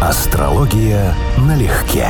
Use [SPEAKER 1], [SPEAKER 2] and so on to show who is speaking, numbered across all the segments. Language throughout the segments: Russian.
[SPEAKER 1] Астрология налегке.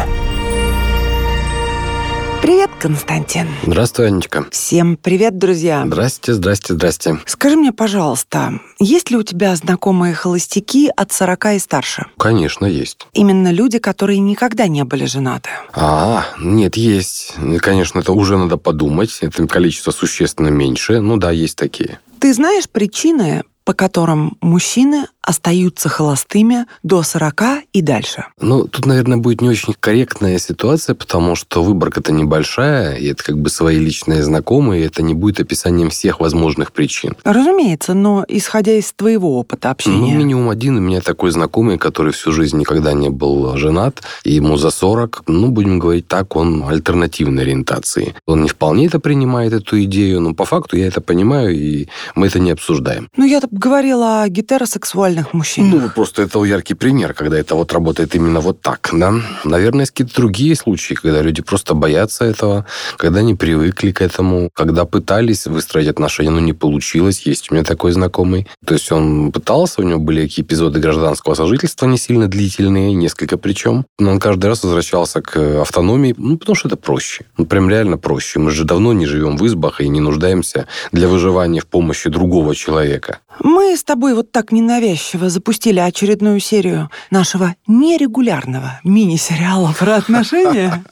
[SPEAKER 2] Привет, Константин.
[SPEAKER 3] Здравствуй, Анечка.
[SPEAKER 2] Всем привет, друзья.
[SPEAKER 3] Здрасте, здрасте, здрасте.
[SPEAKER 2] Скажи мне, пожалуйста, есть ли у тебя знакомые холостяки от 40 и старше?
[SPEAKER 3] Конечно, есть.
[SPEAKER 2] Именно люди, которые никогда не были женаты.
[SPEAKER 3] А, нет, есть. Конечно, это уже надо подумать. Это количество существенно меньше. Ну да, есть такие.
[SPEAKER 2] Ты знаешь причины, по которым мужчины остаются холостыми до 40 и дальше.
[SPEAKER 3] Ну, тут, наверное, будет не очень корректная ситуация, потому что выборка-то небольшая, и это как бы свои личные знакомые, и это не будет описанием всех возможных причин.
[SPEAKER 2] Разумеется, но исходя из твоего опыта общения.
[SPEAKER 3] Ну, минимум один у меня такой знакомый, который всю жизнь никогда не был женат, и ему за 40, ну, будем говорить так, он альтернативной ориентации. Он не вполне это принимает, эту идею, но по факту я это понимаю, и мы это не обсуждаем.
[SPEAKER 2] Ну, я говорила о гетеросексуальных сексуальных мужчин.
[SPEAKER 3] Ну, просто это яркий пример, когда это вот работает именно вот так, да. Наверное, есть какие-то другие случаи, когда люди просто боятся этого, когда не привыкли к этому, когда пытались выстроить отношения, но не получилось. Есть у меня такой знакомый. То есть он пытался, у него были какие эпизоды гражданского сожительства не сильно длительные, несколько причем. Но он каждый раз возвращался к автономии, ну, потому что это проще. Ну, прям реально проще. Мы же давно не живем в избах и не нуждаемся для выживания в помощи другого человека.
[SPEAKER 2] Мы с тобой вот так ненавязчиво запустили очередную серию нашего нерегулярного мини-сериала про отношения.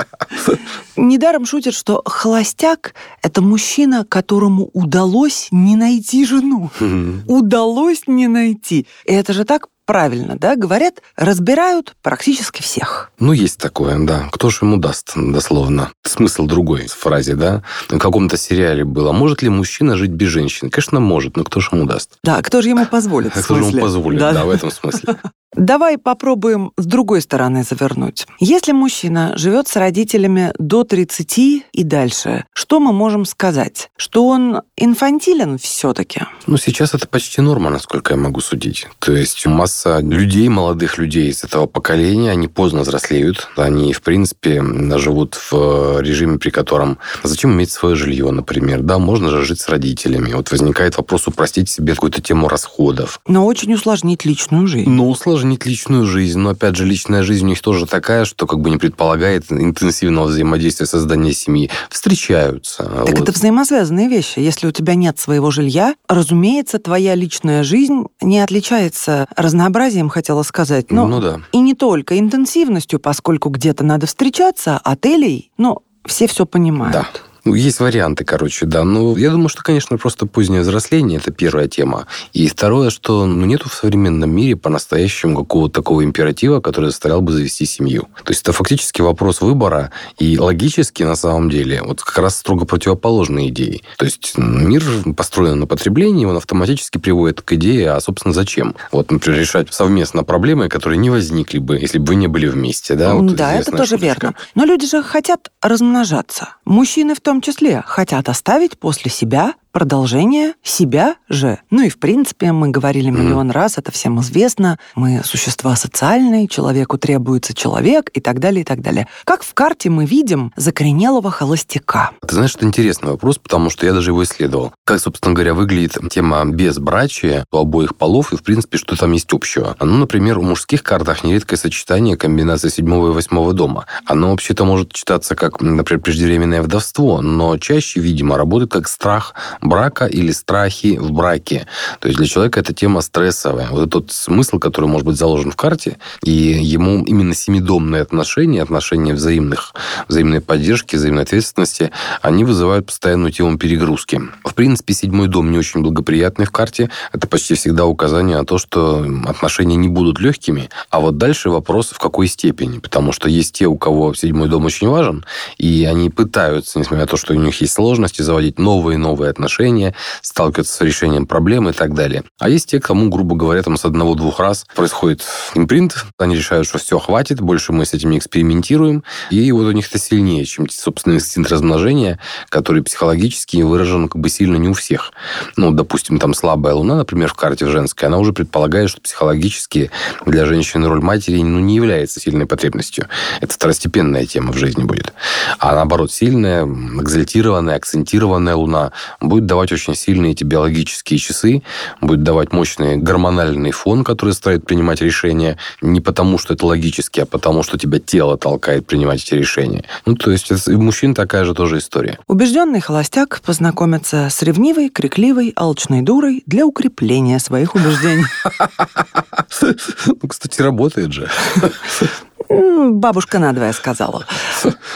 [SPEAKER 2] Недаром шутят, что холостяк — это мужчина, которому удалось не найти жену. Удалось не найти. И это же так правильно, да, говорят, разбирают практически всех.
[SPEAKER 3] Ну, есть такое, да. Кто же ему даст, дословно. Смысл другой в фразе, да. В каком-то сериале было. Может ли мужчина жить без женщины? Конечно, может, но кто же ему даст?
[SPEAKER 2] Да, кто же ему позволит?
[SPEAKER 3] Кто же ему позволит, да, да в этом смысле.
[SPEAKER 2] Давай попробуем с другой стороны завернуть. Если мужчина живет с родителями до 30 и дальше, что мы можем сказать? Что он инфантилен все-таки?
[SPEAKER 3] Ну, сейчас это почти норма, насколько я могу судить. То есть масса людей, молодых людей из этого поколения, они поздно взрослеют. Они, в принципе, живут в режиме, при котором зачем иметь свое жилье, например. Да, можно же жить с родителями. Вот возникает вопрос упростить себе какую-то тему расходов.
[SPEAKER 2] Но очень усложнить личную жизнь.
[SPEAKER 3] Но усложнить сравнить личную жизнь, но, опять же, личная жизнь у них тоже такая, что как бы не предполагает интенсивного взаимодействия, создания семьи. Встречаются.
[SPEAKER 2] Так вот. это взаимосвязанные вещи. Если у тебя нет своего жилья, разумеется, твоя личная жизнь не отличается разнообразием, хотела сказать. Но
[SPEAKER 3] ну да.
[SPEAKER 2] И не только интенсивностью, поскольку где-то надо встречаться, отелей, но все все понимают.
[SPEAKER 3] Да. Ну, есть варианты, короче, да. Ну, я думаю, что, конечно, просто позднее взросление – это первая тема. И второе, что ну, нету в современном мире по-настоящему какого-то такого императива, который заставлял бы завести семью. То есть это фактически вопрос выбора, и логически, на самом деле, вот как раз строго противоположные идеи. То есть мир построен на потреблении, он автоматически приводит к идее, а, собственно, зачем? Вот, например, решать совместно проблемы, которые не возникли бы, если бы вы не были вместе, да? Вот
[SPEAKER 2] да, это тоже шуточка. верно. Но люди же хотят размножаться. Мужчины в том том числе хотят оставить после себя продолжение себя же. Ну и, в принципе, мы говорили миллион раз, это всем известно. Мы существа социальные, человеку требуется человек и так далее, и так далее. Как в карте мы видим закоренелого холостяка?
[SPEAKER 3] Ты знаешь, это интересный вопрос, потому что я даже его исследовал. Как, собственно говоря, выглядит тема безбрачия у обоих полов и, в принципе, что там есть общего. Ну, например, у мужских картах нередкое сочетание комбинации седьмого и восьмого дома. Оно вообще-то может читаться как, например, преждевременное вдовство, но чаще, видимо, работает как страх брака или страхи в браке. То есть для человека эта тема стрессовая. Вот этот смысл, который может быть заложен в карте, и ему именно семидомные отношения, отношения взаимных, взаимной поддержки, взаимной ответственности, они вызывают постоянную тему перегрузки. В принципе, седьмой дом не очень благоприятный в карте. Это почти всегда указание на то, что отношения не будут легкими. А вот дальше вопрос, в какой степени. Потому что есть те, у кого седьмой дом очень важен, и они пытаются, несмотря на то, что у них есть сложности, заводить новые и новые отношения, отношения, сталкиваются с решением проблем и так далее. А есть те, кому, грубо говоря, там с одного-двух раз происходит импринт, они решают, что все, хватит, больше мы с этим не экспериментируем, и вот у них это сильнее, чем, собственно, инстинкт размножения, который психологически выражен как бы сильно не у всех. Ну, допустим, там слабая луна, например, в карте в женской, она уже предполагает, что психологически для женщины роль матери ну, не является сильной потребностью. Это второстепенная тема в жизни будет. А наоборот, сильная, экзальтированная, акцентированная луна будет будет давать очень сильные эти биологические часы, будет давать мощный гормональный фон, который заставит принимать решения не потому, что это логически, а потому, что тебя тело толкает принимать эти решения. Ну, то есть у мужчин такая же тоже история.
[SPEAKER 2] Убежденный холостяк познакомится с ревнивой, крикливой, алчной дурой для укрепления своих убеждений.
[SPEAKER 3] Ну, кстати, работает же.
[SPEAKER 2] Бабушка надвое сказала.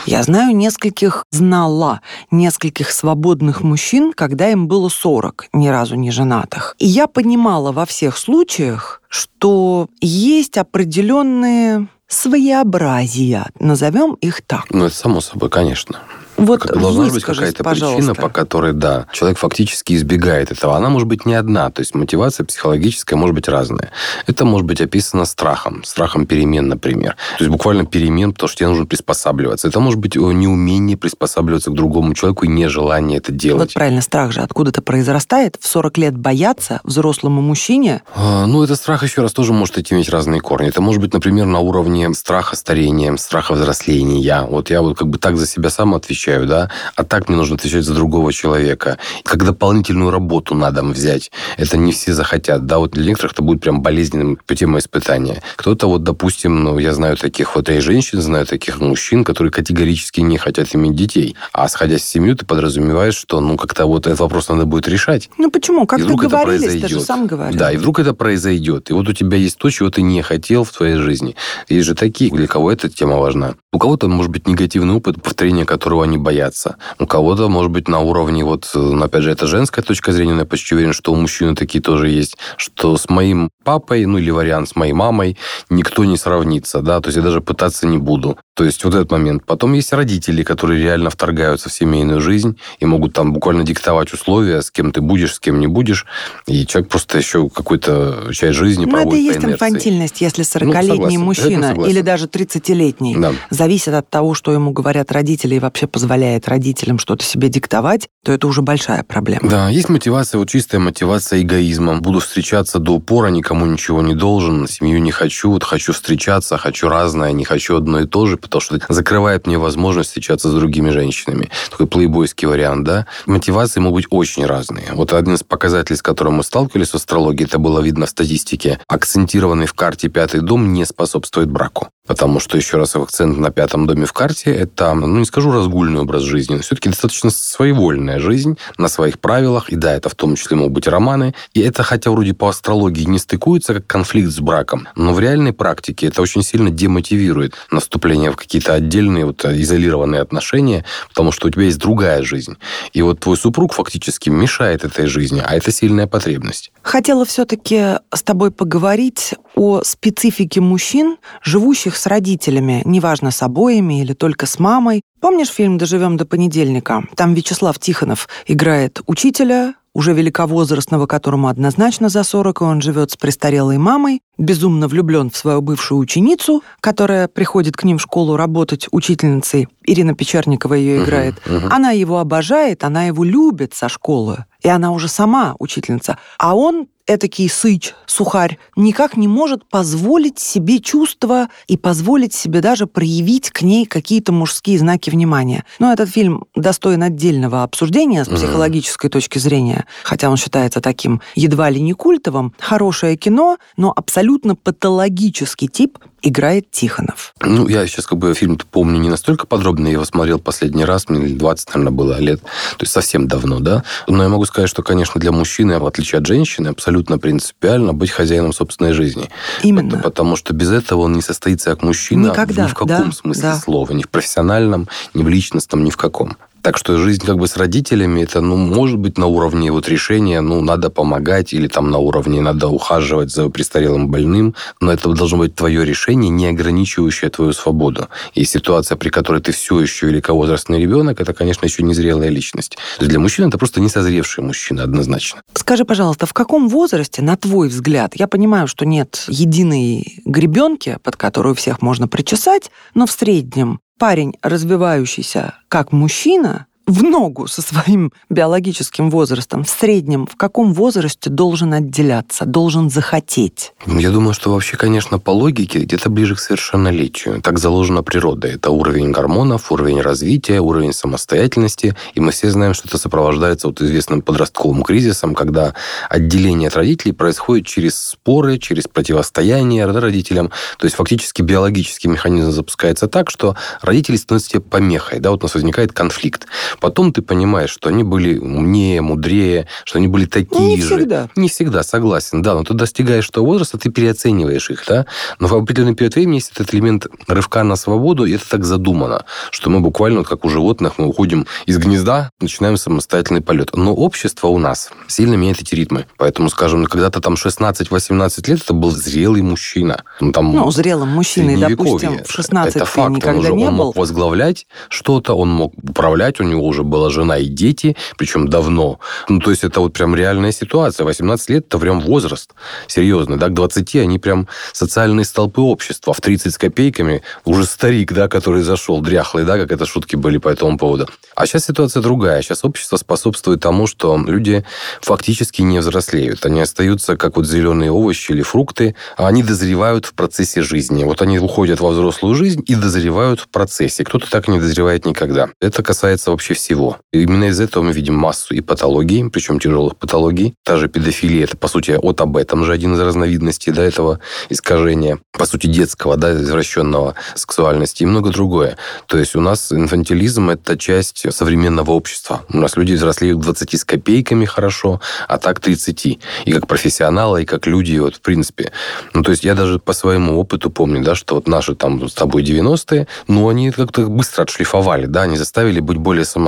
[SPEAKER 2] Я знаю нескольких, знала нескольких свободных мужчин, когда им было 40, ни разу не женатых. И я понимала во всех случаях, что есть определенные своеобразия, назовем их так.
[SPEAKER 3] Ну, это само собой, конечно.
[SPEAKER 2] Вот
[SPEAKER 3] должна быть какая-то причина, по которой, да, человек фактически избегает этого. Она может быть не одна, то есть мотивация психологическая может быть разная. Это может быть описано страхом, страхом перемен, например. То есть буквально перемен, потому что тебе нужно приспосабливаться. Это может быть неумение приспосабливаться к другому человеку и нежелание это делать.
[SPEAKER 2] Вот правильно, страх же откуда-то произрастает. В 40 лет бояться взрослому мужчине?
[SPEAKER 3] А, ну, это страх еще раз тоже может иметь разные корни. Это может быть, например, на уровне страха старения, страха взросления. Вот я вот как бы так за себя сам отвечаю отвечаю, да, а так мне нужно отвечать за другого человека. Как дополнительную работу надо взять. Это не все захотят, да, вот для некоторых это будет прям болезненным путем испытания. Кто-то вот, допустим, ну, я знаю таких вот и женщин, знаю таких мужчин, которые категорически не хотят иметь детей. А сходясь в семью, ты подразумеваешь, что, ну, как-то вот этот вопрос надо будет решать.
[SPEAKER 2] Ну, почему? Как ты говорились, ты же сам говорил.
[SPEAKER 3] Да, и вдруг это произойдет. И вот у тебя есть то, чего ты не хотел в твоей жизни. Есть же такие, для кого эта тема важна. У кого-то может быть негативный опыт, повторения которого они боятся. У кого-то, может быть, на уровне, вот, ну, опять же, это женская точка зрения, но я почти уверен, что у мужчин такие тоже есть, что с моим папой, ну, или вариант с моей мамой, никто не сравнится, да, то есть я даже пытаться не буду. То есть вот этот момент. Потом есть родители, которые реально вторгаются в семейную жизнь и могут там буквально диктовать условия, с кем ты будешь, с кем не будешь, и человек просто еще какую-то часть жизни
[SPEAKER 2] ну,
[SPEAKER 3] проводит
[SPEAKER 2] это и есть инфантильность, если 40-летний ну, мужчина или даже 30-летний да. зависит от того, что ему говорят родители, и вообще позволяет родителям что-то себе диктовать, то это уже большая проблема.
[SPEAKER 3] Да, есть мотивация, вот чистая мотивация эгоизмом. Буду встречаться до упора, никому ничего не должен, семью не хочу, вот хочу встречаться, хочу разное, не хочу одно и то же, потому что закрывает мне возможность встречаться с другими женщинами. Такой плейбойский вариант, да. Мотивации могут быть очень разные. Вот один из показателей, с которым мы сталкивались в астрологии, это было видно в статистике. Акцентированный в карте пятый дом не способствует браку. Потому что, еще раз, акцент на пятом доме в карте – это, ну, не скажу разгульный образ жизни, но все-таки достаточно своевольная жизнь на своих правилах. И да, это в том числе могут быть романы. И это, хотя вроде по астрологии не стыкуется как конфликт с браком, но в реальной практике это очень сильно демотивирует наступление в какие-то отдельные вот изолированные отношения, потому что у тебя есть другая жизнь. И вот твой супруг фактически мешает этой жизни, а это сильная потребность.
[SPEAKER 2] Хотела все-таки с тобой поговорить о специфике мужчин, живущих с родителями, неважно, с обоими или только с мамой. Помнишь фильм «Доживем до понедельника»? Там Вячеслав Тихонов играет учителя, уже великовозрастного, которому однозначно за 40, и он живет с престарелой мамой, безумно влюблен в свою бывшую ученицу, которая приходит к ним в школу работать учительницей. Ирина Печерникова ее играет. Uh-huh, uh-huh. Она его обожает, она его любит со школы. И она уже сама учительница. А он этакий сыч, сухарь, никак не может позволить себе чувства и позволить себе даже проявить к ней какие-то мужские знаки внимания. Но этот фильм достоин отдельного обсуждения с психологической mm-hmm. точки зрения, хотя он считается таким едва ли не культовым. Хорошее кино, но абсолютно патологический тип играет Тихонов.
[SPEAKER 3] Ну, я сейчас как бы фильм помню не настолько подробно, я его смотрел последний раз, мне 20, наверное, было лет, то есть совсем давно, да. Но я могу сказать, что, конечно, для мужчины, в отличие от женщины, абсолютно принципиально быть хозяином собственной жизни.
[SPEAKER 2] Именно.
[SPEAKER 3] Потому что без этого он не состоится как мужчина
[SPEAKER 2] Никогда,
[SPEAKER 3] ни в каком
[SPEAKER 2] да,
[SPEAKER 3] смысле
[SPEAKER 2] да.
[SPEAKER 3] слова, ни в профессиональном, ни в личностном, ни в каком. Так что жизнь как бы с родителями, это, ну, может быть, на уровне вот решения, ну, надо помогать, или там на уровне надо ухаживать за престарелым больным, но это должно быть твое решение, не ограничивающее твою свободу. И ситуация, при которой ты все еще великовозрастный ребенок, это, конечно, еще незрелая личность. То есть для мужчин это просто несозревший мужчина, однозначно.
[SPEAKER 2] Скажи, пожалуйста, в каком возрасте, на твой взгляд, я понимаю, что нет единой гребенки, под которую всех можно причесать, но в среднем парень, развивающийся как мужчина, в ногу со своим биологическим возрастом, в среднем, в каком возрасте должен отделяться, должен захотеть?
[SPEAKER 3] Я думаю, что вообще, конечно, по логике где-то ближе к совершеннолетию. Так заложена природа. Это уровень гормонов, уровень развития, уровень самостоятельности. И мы все знаем, что это сопровождается вот известным подростковым кризисом, когда отделение от родителей происходит через споры, через противостояние родителям. То есть фактически биологический механизм запускается так, что родители становятся тебе помехой. Да, вот у нас возникает конфликт. Потом ты понимаешь, что они были умнее, мудрее, что они были такие
[SPEAKER 2] ну, не
[SPEAKER 3] же.
[SPEAKER 2] Всегда.
[SPEAKER 3] Не всегда, согласен. Да, но ты достигаешь того возраста, ты переоцениваешь их, да. Но в определенный период времени есть этот элемент рывка на свободу, и это так задумано, что мы буквально, как у животных, мы уходим из гнезда, начинаем самостоятельный полет. Но общество у нас сильно меняет эти ритмы. Поэтому, скажем, когда-то там 16-18 лет это был зрелый мужчина.
[SPEAKER 2] Ну, там, ну зрелым мужчиной, допустим, в 16 это факт. никогда
[SPEAKER 3] он уже,
[SPEAKER 2] не
[SPEAKER 3] он
[SPEAKER 2] был.
[SPEAKER 3] мог возглавлять что-то, он мог управлять, у него уже была жена и дети, причем давно. Ну, то есть это вот прям реальная ситуация. 18 лет – это прям возраст серьезный. Да? К 20 они прям социальные столпы общества. В 30 с копейками уже старик, да, который зашел, дряхлый, да, как это шутки были по этому поводу. А сейчас ситуация другая. Сейчас общество способствует тому, что люди фактически не взрослеют. Они остаются как вот зеленые овощи или фрукты, а они дозревают в процессе жизни. Вот они уходят во взрослую жизнь и дозревают в процессе. Кто-то так не дозревает никогда. Это касается вообще всего. И именно из этого мы видим массу и патологий, причем тяжелых патологий. Та же педофилия, это, по сути, от об этом же один из разновидностей да, этого искажения, по сути, детского, да, извращенного сексуальности и много другое. То есть у нас инфантилизм – это часть современного общества. У нас люди взрослеют 20 с копейками хорошо, а так 30. И как профессионалы, и как люди, вот, в принципе. Ну, то есть я даже по своему опыту помню, да, что вот наши там с тобой 90-е, ну, они как-то быстро отшлифовали, да, они заставили быть более самостоятельными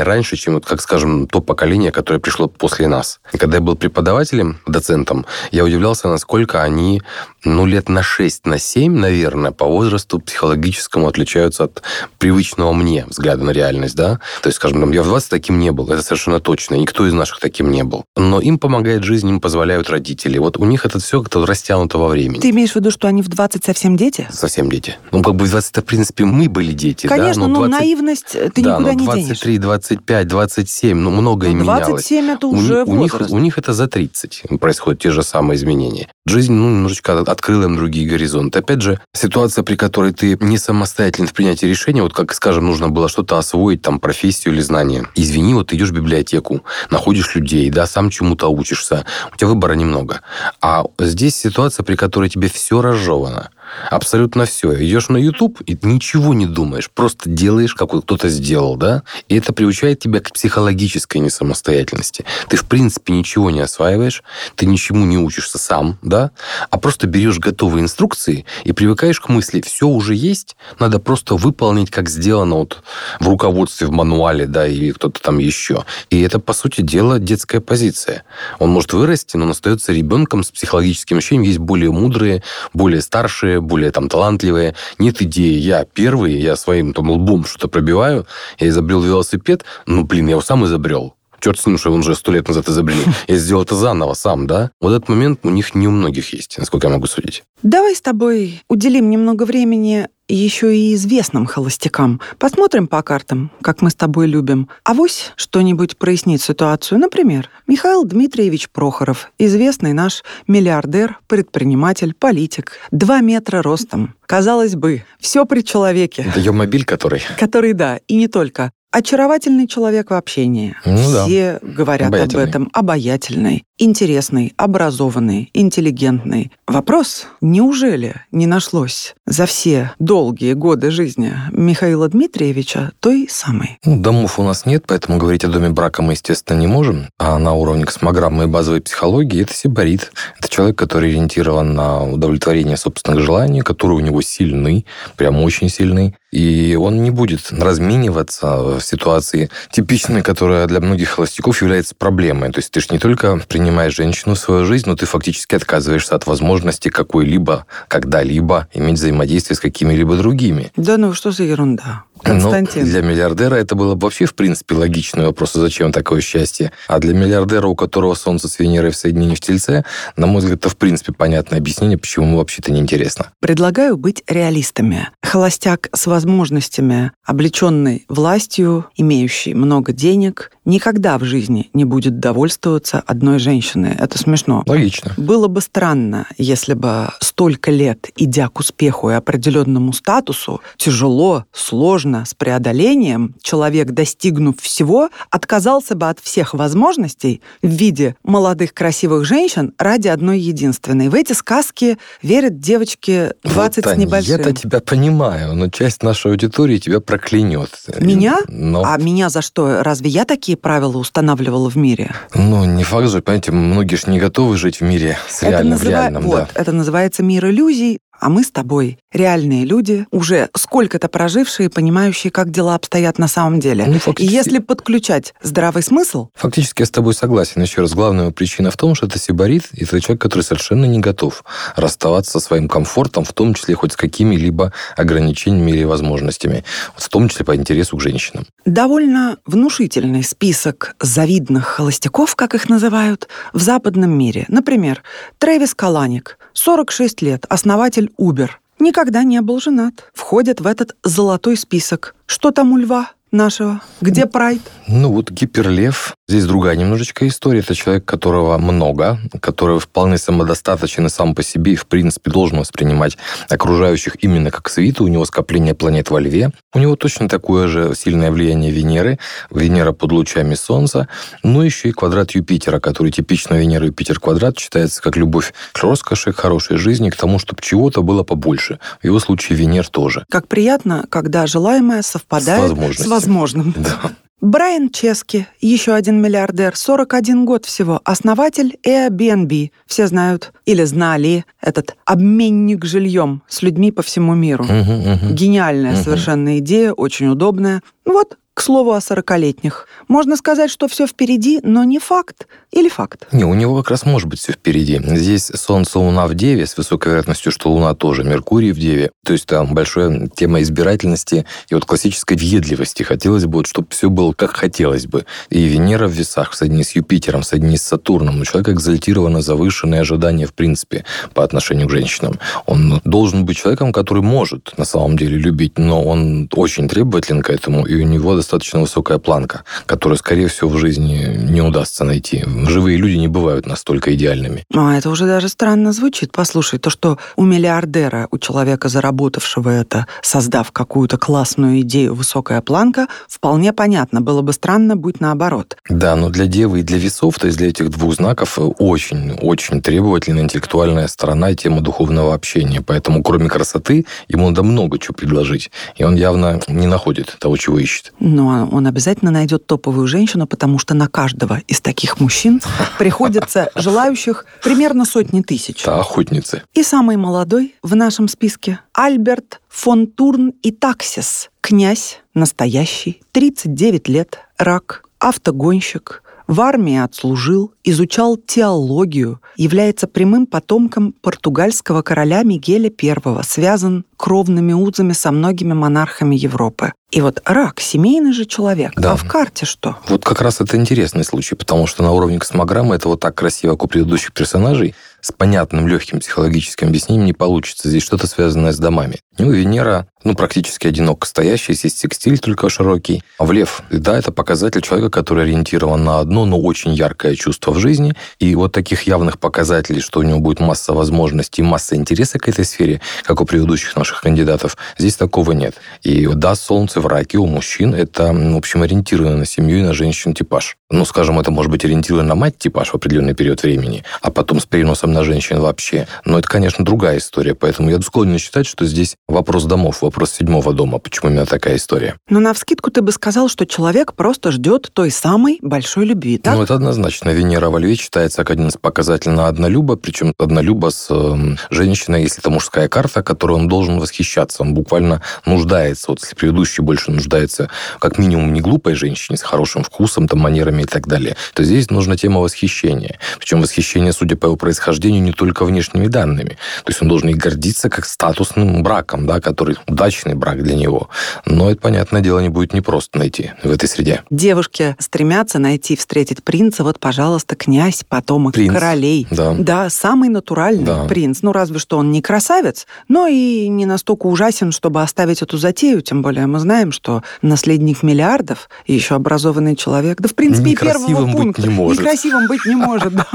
[SPEAKER 3] раньше, чем, вот, как скажем, то поколение, которое пришло после нас. И когда я был преподавателем, доцентом, я удивлялся, насколько они, ну, лет на 6, на 7, наверное, по возрасту психологическому отличаются от привычного мне взгляда на реальность, да. То есть, скажем, там, я в 20 таким не был, это совершенно точно, никто из наших таким не был. Но им помогает жизнь, им позволяют родители. Вот у них это все как-то растянуто во времени.
[SPEAKER 2] Ты имеешь в виду, что они в 20 совсем дети?
[SPEAKER 3] Совсем дети. Ну, как бы в 20 в принципе, мы были дети,
[SPEAKER 2] Конечно,
[SPEAKER 3] да?
[SPEAKER 2] но 20... наивность ты
[SPEAKER 3] да,
[SPEAKER 2] никуда
[SPEAKER 3] но
[SPEAKER 2] не
[SPEAKER 3] 23,
[SPEAKER 2] денешь.
[SPEAKER 3] 25, 27, ну, многое
[SPEAKER 2] ну, 27
[SPEAKER 3] менялось.
[SPEAKER 2] это уже
[SPEAKER 3] у,
[SPEAKER 2] возраст.
[SPEAKER 3] У них, у них это за 30 происходят те же самые изменения. Жизнь, ну, немножечко открыла им другие горизонты. Опять же, ситуация, при которой ты не самостоятелен в принятии решения, вот как, скажем, нужно было что-то освоить, там, профессию или знание. Извини, вот ты идешь в библиотеку, находишь людей, да, сам чему-то учишься, у тебя выбора немного. А здесь ситуация, при которой тебе все разжевано. Абсолютно все. Идешь на YouTube и ничего не думаешь, просто делаешь, как кто-то сделал, да? И это приучает тебя к психологической несамостоятельности. Ты, в принципе, ничего не осваиваешь, ты ничему не учишься сам, да? А просто берешь готовые инструкции и привыкаешь к мысли, все уже есть, надо просто выполнить, как сделано вот в руководстве, в мануале, да, или кто-то там еще. И это, по сути дела, детская позиция. Он может вырасти, но он остается ребенком с психологическим ощущением. Есть более мудрые, более старшие, более там талантливые. Нет идеи, я первый, я своим там лбом что-то пробиваю, я изобрел велосипед, ну, блин, я его сам изобрел. Черт с ним, что он уже сто лет назад изобрели. Я сделал это заново сам, да? Вот этот момент у них не у многих есть, насколько я могу судить.
[SPEAKER 2] Давай с тобой уделим немного времени еще и известным холостякам. Посмотрим по картам, как мы с тобой любим. Авось что-нибудь прояснит ситуацию. Например, Михаил Дмитриевич Прохоров, известный наш миллиардер, предприниматель, политик. Два метра ростом. Казалось бы, все при человеке.
[SPEAKER 3] Это ее мобиль, который?
[SPEAKER 2] Который, да, и не только. Очаровательный человек в общении.
[SPEAKER 3] Ну,
[SPEAKER 2] Все
[SPEAKER 3] да.
[SPEAKER 2] говорят об этом. Обаятельный, интересный, образованный, интеллигентный. Вопрос, неужели не нашлось за все долгие годы жизни Михаила Дмитриевича той самой?
[SPEAKER 3] Ну, домов у нас нет, поэтому говорить о доме брака мы, естественно, не можем. А на уровне космограммы и базовой психологии это сибарит. Это человек, который ориентирован на удовлетворение собственных желаний, которые у него сильны, прям очень сильны. И он не будет размениваться в ситуации типичной, которая для многих холостяков является проблемой. То есть ты же не только принимаешь женщину в свою жизнь, но ты фактически отказываешься от возможности какой-либо, когда-либо иметь взаимодействие с какими-либо другими.
[SPEAKER 2] Да ну, что за ерунда? Константин.
[SPEAKER 3] Ну, для миллиардера это было бы вообще, в принципе, логичный вопрос, а зачем такое счастье? А для миллиардера, у которого Солнце с Венерой в соединении в Тельце, на мой взгляд, это, в принципе, понятное объяснение, почему ему вообще-то неинтересно.
[SPEAKER 2] Предлагаю быть реалистами. Холостяк с возможностями, облеченный властью, имеющий много денег, никогда в жизни не будет довольствоваться одной женщиной. Это смешно.
[SPEAKER 3] Логично.
[SPEAKER 2] Было бы странно, если бы столько лет, идя к успеху и определенному статусу, тяжело, сложно, с преодолением, человек, достигнув всего, отказался бы от всех возможностей в виде молодых красивых женщин ради одной единственной. В эти сказки верят девочки 20
[SPEAKER 3] вот,
[SPEAKER 2] с небольшим.
[SPEAKER 3] Я-то тебя понимаю, но часть нашей аудитории тебя проклянет.
[SPEAKER 2] Меня?
[SPEAKER 3] Но...
[SPEAKER 2] А меня за что? Разве я такие правила устанавливала в мире?
[SPEAKER 3] Ну, не факт же, понимаете, многие же не готовы жить в мире с реальным, в
[SPEAKER 2] называ-
[SPEAKER 3] реальном,
[SPEAKER 2] вот,
[SPEAKER 3] да.
[SPEAKER 2] это называется мир иллюзий, а мы с тобой реальные люди, уже сколько-то прожившие, понимающие, как дела обстоят на самом деле.
[SPEAKER 3] Ну,
[SPEAKER 2] И
[SPEAKER 3] фактически-
[SPEAKER 2] если подключать здравый смысл,
[SPEAKER 3] Фактически я с тобой согласен. Еще раз, главная причина в том, что это сибарит, и это человек, который совершенно не готов расставаться со своим комфортом, в том числе хоть с какими-либо ограничениями или возможностями, в том числе по интересу к женщинам.
[SPEAKER 2] довольно внушительный список завидных холостяков, как их называют, в западном мире. Например, Трэвис Каланик, 46 лет, основатель Uber. Никогда не был женат. Входит в этот золотой список. Что там у льва нашего? Где прайд?
[SPEAKER 3] Ну вот гиперлев. Здесь другая немножечко история. Это человек, которого много, который вполне самодостаточен и сам по себе, и в принципе должен воспринимать окружающих именно как свиту. У него скопление планет во льве. У него точно такое же сильное влияние Венеры. Венера под лучами Солнца. Но еще и квадрат Юпитера, который типично Венера-Юпитер квадрат считается как любовь к роскоши, к хорошей жизни, к тому, чтобы чего-то было побольше. В его случае Венер тоже.
[SPEAKER 2] Как приятно, когда желаемое совпадает с,
[SPEAKER 3] возможностью.
[SPEAKER 2] Возможным.
[SPEAKER 3] Да.
[SPEAKER 2] Брайан Чески, еще один миллиардер, 41 год всего, основатель Airbnb. Все знают или знали этот обменник жильем с людьми по всему миру.
[SPEAKER 3] Мгм, мгм.
[SPEAKER 2] Гениальная
[SPEAKER 3] Мгм.
[SPEAKER 2] совершенно идея, очень удобная. Вот, к слову о сорокалетних. Можно сказать, что все впереди, но не факт. Или факт.
[SPEAKER 3] Не, у него как раз может быть все впереди. Здесь Солнце, Луна в Деве, с высокой вероятностью, что Луна тоже, Меркурий в Деве. То есть там большая тема избирательности и вот классической въедливости. Хотелось бы, вот, чтобы все было как хотелось бы. И Венера в весах в соединении с Юпитером, в соединении с Сатурном. У человека экзальтировано завышенные ожидания, в принципе, по отношению к женщинам. Он должен быть человеком, который может на самом деле любить, но он очень требователен к этому, и у него достаточно высокая планка, которую, скорее всего, в жизни не удастся найти. Живые люди не бывают настолько идеальными.
[SPEAKER 2] А это уже даже странно звучит. Послушай, то, что у миллиардера, у человека, заработавшего это, создав какую-то классную идею, высокая планка, вполне понятно. Было бы странно, будь наоборот.
[SPEAKER 3] Да, но для девы и для весов, то есть для этих двух знаков, очень-очень требовательная интеллектуальная сторона и тема духовного общения. Поэтому, кроме красоты, ему надо много чего предложить. И он явно не находит того, чего ищет.
[SPEAKER 2] Но он обязательно найдет топовую женщину, потому что на каждого из таких мужчин приходится желающих примерно сотни тысяч.
[SPEAKER 3] Это охотницы.
[SPEAKER 2] И самый молодой в нашем списке – Альберт фон Турн и Таксис. Князь, настоящий, 39 лет, рак, автогонщик, в армии отслужил, изучал теологию, является прямым потомком португальского короля Мигеля I, связан кровными узами со многими монархами Европы. И вот рак, семейный же человек.
[SPEAKER 3] Да.
[SPEAKER 2] А в карте что?
[SPEAKER 3] Вот как раз это интересный случай, потому что на уровне космограммы это вот так красиво, как у предыдущих персонажей, с понятным легким психологическим объяснением не получится. Здесь что-то связанное с домами. Ну, Венера, ну, практически одиноко стоящий, здесь текстиль только широкий. А в Лев, да, это показатель человека, который ориентирован на одно, но очень яркое чувство в жизни. И вот таких явных показателей, что у него будет масса возможностей, масса интереса к этой сфере, как у предыдущих наших кандидатов, здесь такого нет. И да, Солнце в раке у мужчин – это, в общем, ориентированный на семью и на женщин типаж. Ну, скажем, это может быть ориентирован на мать типаж в определенный период времени, а потом с переносом на женщин вообще. Но это, конечно, другая история. Поэтому я склонен считать, что здесь вопрос домов, вопрос седьмого дома. Почему именно такая история?
[SPEAKER 2] Но навскидку ты бы сказал, что человек просто ждет той самой большой любви, так?
[SPEAKER 3] Ну, это однозначно. Венера во льве считается как один из показателей на однолюба, причем однолюба с э, женщиной, если это мужская карта, которой он должен восхищаться. Он буквально нуждается. Вот если предыдущий больше нуждается как минимум не глупой женщине с хорошим вкусом, там, манерами и так далее, то здесь нужна тема восхищения. Причем восхищение, судя по его происхождению, не только внешними данными. То есть он должен и гордиться как статусным браком, да, который удачный брак для него. Но это, понятное дело, не будет непросто найти в этой среде.
[SPEAKER 2] Девушки стремятся найти, встретить принца. Вот, пожалуйста, князь, потомок
[SPEAKER 3] Принц,
[SPEAKER 2] королей.
[SPEAKER 3] да.
[SPEAKER 2] да, самый натуральный
[SPEAKER 3] Да.
[SPEAKER 2] принц. Ну, разве что он не красавец, но и не настолько ужасен, чтобы оставить эту затею. Тем более мы знаем, что наследник миллиардов и еще образованный человек, да, в принципе, и первого
[SPEAKER 3] Некрасивым быть
[SPEAKER 2] пункта.
[SPEAKER 3] не может.
[SPEAKER 2] Некрасивым быть не может, да.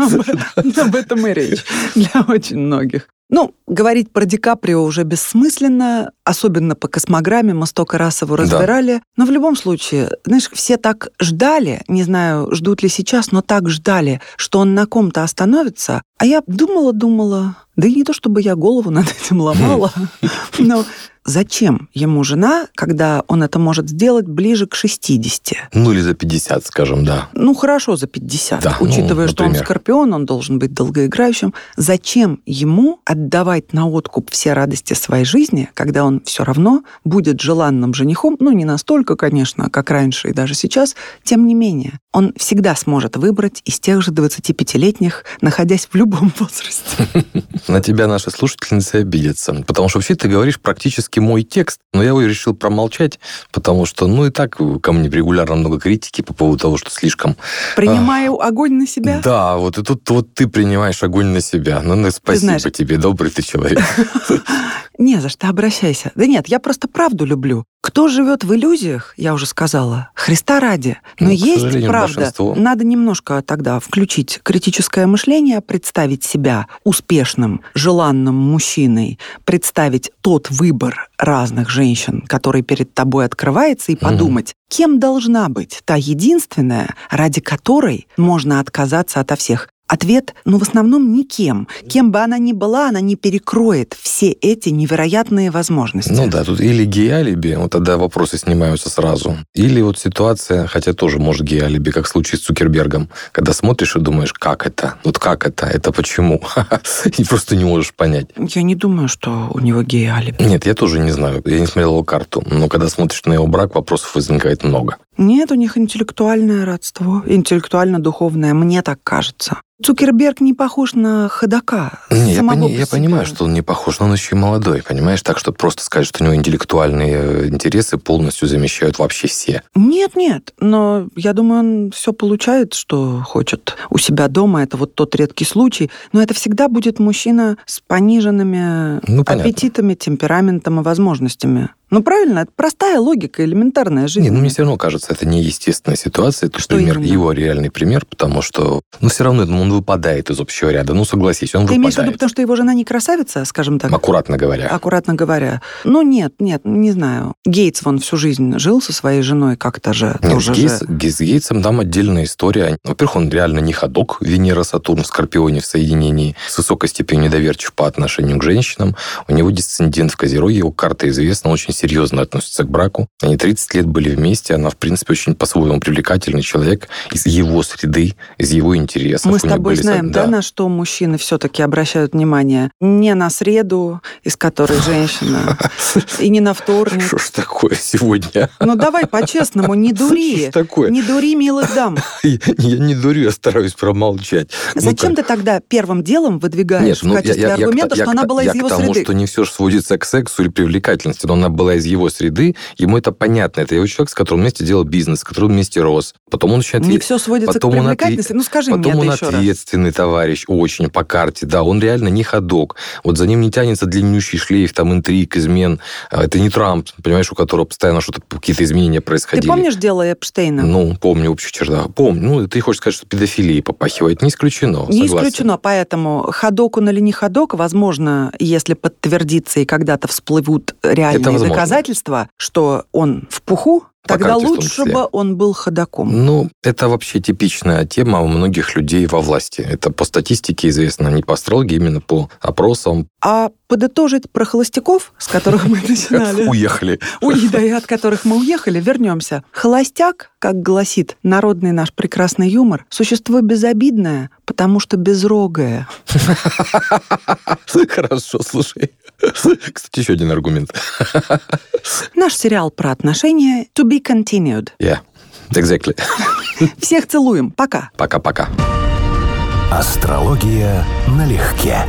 [SPEAKER 2] Об этом и речь для очень многих. Ну, говорить про Ди Каприо уже бессмысленно, особенно по космограмме, мы столько раз его
[SPEAKER 3] Да.
[SPEAKER 2] разбирали. Но в любом случае, знаешь, все так ждали, не знаю, ждут ли сейчас, но так ждали, что он на ком-то остановится. А я думала-думала, да и не то, чтобы я голову над этим ломала, но зачем ему жена, когда он это может сделать ближе к 60?
[SPEAKER 3] Ну, или за 50, скажем, да.
[SPEAKER 2] Ну, хорошо за 50.
[SPEAKER 3] Да, ну,
[SPEAKER 2] Учитывая, что он скорпион, он должен быть долгоиграющим. Зачем ему отдавать на откуп все радости своей жизни, когда он все равно будет желанным женихом? Ну, не настолько, конечно, как раньше и даже сейчас. Тем не менее, он всегда сможет выбрать из тех же 25-летних, находясь в любом возрасте.
[SPEAKER 3] На тебя наши слушательницы обидятся. Потому что вообще ты говоришь практически мой текст, но я его решил промолчать, потому что, ну, и так ко мне регулярно много критики по поводу того, что слишком...
[SPEAKER 2] Принимаю огонь на себя.
[SPEAKER 3] Да, вот и тут вот ты принимаешь огонь на себя. Ну, ну, спасибо тебе, добрый ты человек.
[SPEAKER 2] Не за что, обращайся. Да нет, я просто правду люблю. Кто живет в иллюзиях, я уже сказала, Христа ради. Но
[SPEAKER 3] Ну,
[SPEAKER 2] есть правда.
[SPEAKER 3] большинство.
[SPEAKER 2] Надо немножко тогда включить критическое мышление, представить себя успешным, желанным мужчиной, представить тот выбор разных женщин, который перед тобой открывается, и подумать, кем должна быть та единственная, ради которой можно отказаться ото всех. Ответ, ну, в основном никем. Кем бы она ни была, она не перекроет все эти невероятные возможности.
[SPEAKER 3] Ну да, тут или гей-алиби, вот тогда вопросы снимаются сразу. Или вот ситуация, хотя тоже может гей-алиби, как в случае с Цукербергом, когда смотришь и думаешь, как это? Вот как это? Это почему? И просто не можешь понять.
[SPEAKER 2] Я не думаю, что у него гей-алиби.
[SPEAKER 3] Нет, я тоже не знаю. Я не смотрел его карту. Но когда смотришь на его брак, вопросов возникает много.
[SPEAKER 2] Нет, у них интеллектуальное родство, интеллектуально-духовное, мне так кажется. Цукерберг не похож на ходока.
[SPEAKER 3] Не, я, пони-
[SPEAKER 2] по
[SPEAKER 3] я понимаю, что он не похож, но он еще и молодой, понимаешь? Так что просто сказать, что у него интеллектуальные э, интересы полностью замещают вообще все.
[SPEAKER 2] Нет, нет, но я думаю, он все получает, что хочет у себя дома. Это вот тот редкий случай. Но это всегда будет мужчина с пониженными
[SPEAKER 3] Ну, понятно.
[SPEAKER 2] аппетитами, темпераментом и возможностями. Ну, правильно, это простая логика, элементарная жизнь.
[SPEAKER 3] Не, ну мне все равно кажется, это неестественная ситуация. Это
[SPEAKER 2] Что
[SPEAKER 3] пример,
[SPEAKER 2] именно?
[SPEAKER 3] его реальный пример, потому что, ну, все равно ну, он выпадает из общего ряда. Ну, согласись, он
[SPEAKER 2] Ты имеешь в виду,
[SPEAKER 3] выпадает.
[SPEAKER 2] потому что его жена не красавица, скажем так?
[SPEAKER 3] Аккуратно говоря.
[SPEAKER 2] Аккуратно говоря. Ну, нет, нет, не знаю. Гейтс, вон всю жизнь жил со своей женой как-то же.
[SPEAKER 3] Нет,
[SPEAKER 2] тоже
[SPEAKER 3] Гейтс-
[SPEAKER 2] же.
[SPEAKER 3] С Гейтсом там отдельная история. Во-первых, он реально не ходок. Венера, Сатурн в Скорпионе в соединении с высокой степенью недоверчив по отношению к женщинам. У него дисцендент в Козероге, его карта известна, очень серьезно относится к браку. Они 30 лет были вместе, она, в принципе, очень по-своему привлекательный человек из его среды, из его интересов.
[SPEAKER 2] Мы с тобой
[SPEAKER 3] были
[SPEAKER 2] знаем, да, на что мужчины все-таки обращают внимание? Не на среду, из которой женщина, и не на вторник.
[SPEAKER 3] Что ж такое сегодня?
[SPEAKER 2] Ну давай по-честному, не дури.
[SPEAKER 3] такое?
[SPEAKER 2] Не дури милых дам.
[SPEAKER 3] Я, не дурю, я стараюсь промолчать. Ну,
[SPEAKER 2] Зачем ты тогда первым делом выдвигаешь в
[SPEAKER 3] ну,
[SPEAKER 2] качестве аргумента, что она была из его среды?
[SPEAKER 3] что не все сводится к сексу или привлекательности, но она была из его среды, ему это понятно. Это его человек, с которым вместе делал бизнес, с которым вместе рос. Потом он начинает...
[SPEAKER 2] Не все сводится
[SPEAKER 3] потом
[SPEAKER 2] к
[SPEAKER 3] он отве-
[SPEAKER 2] привлекательности. Ну скажи мне
[SPEAKER 3] Потом он
[SPEAKER 2] это еще раз.
[SPEAKER 3] ответственный товарищ, очень по карте, да, он реально не ходок. Вот за ним не тянется длиннющий шлейф, там, интриг, измен. А Это не Трамп, понимаешь, у которого постоянно что-то, какие-то изменения
[SPEAKER 2] Ты
[SPEAKER 3] происходили.
[SPEAKER 2] помнишь дело Эпштейна?
[SPEAKER 3] Ну, помню в общих чертах. Помню. Ну, ты хочешь сказать, что педофилии попахивает? Не исключено,
[SPEAKER 2] Не
[SPEAKER 3] согласен.
[SPEAKER 2] исключено, поэтому ходок он или не ходок, возможно, если подтвердится и когда-то всплывут
[SPEAKER 3] Это
[SPEAKER 2] реальные доказательства, что он в пуху, тогда лучше бы он был ходоком.
[SPEAKER 3] Ну, это вообще типичная тема у многих людей во власти. Это по статистике известно, не по астрологии, именно по опросам.
[SPEAKER 2] А подытожить про холостяков, с которых мы начинали,
[SPEAKER 3] Уехали.
[SPEAKER 2] Да и от которых мы уехали, вернемся. Холостяк, как гласит народный наш прекрасный юмор, существо безобидное, потому что безрогое.
[SPEAKER 3] Хорошо, слушай. Кстати, еще один аргумент.
[SPEAKER 2] Наш сериал про отношения To be continued.
[SPEAKER 3] Yeah, exactly.
[SPEAKER 2] Всех целуем. Пока.
[SPEAKER 3] Пока-пока.
[SPEAKER 1] Астрология налегке.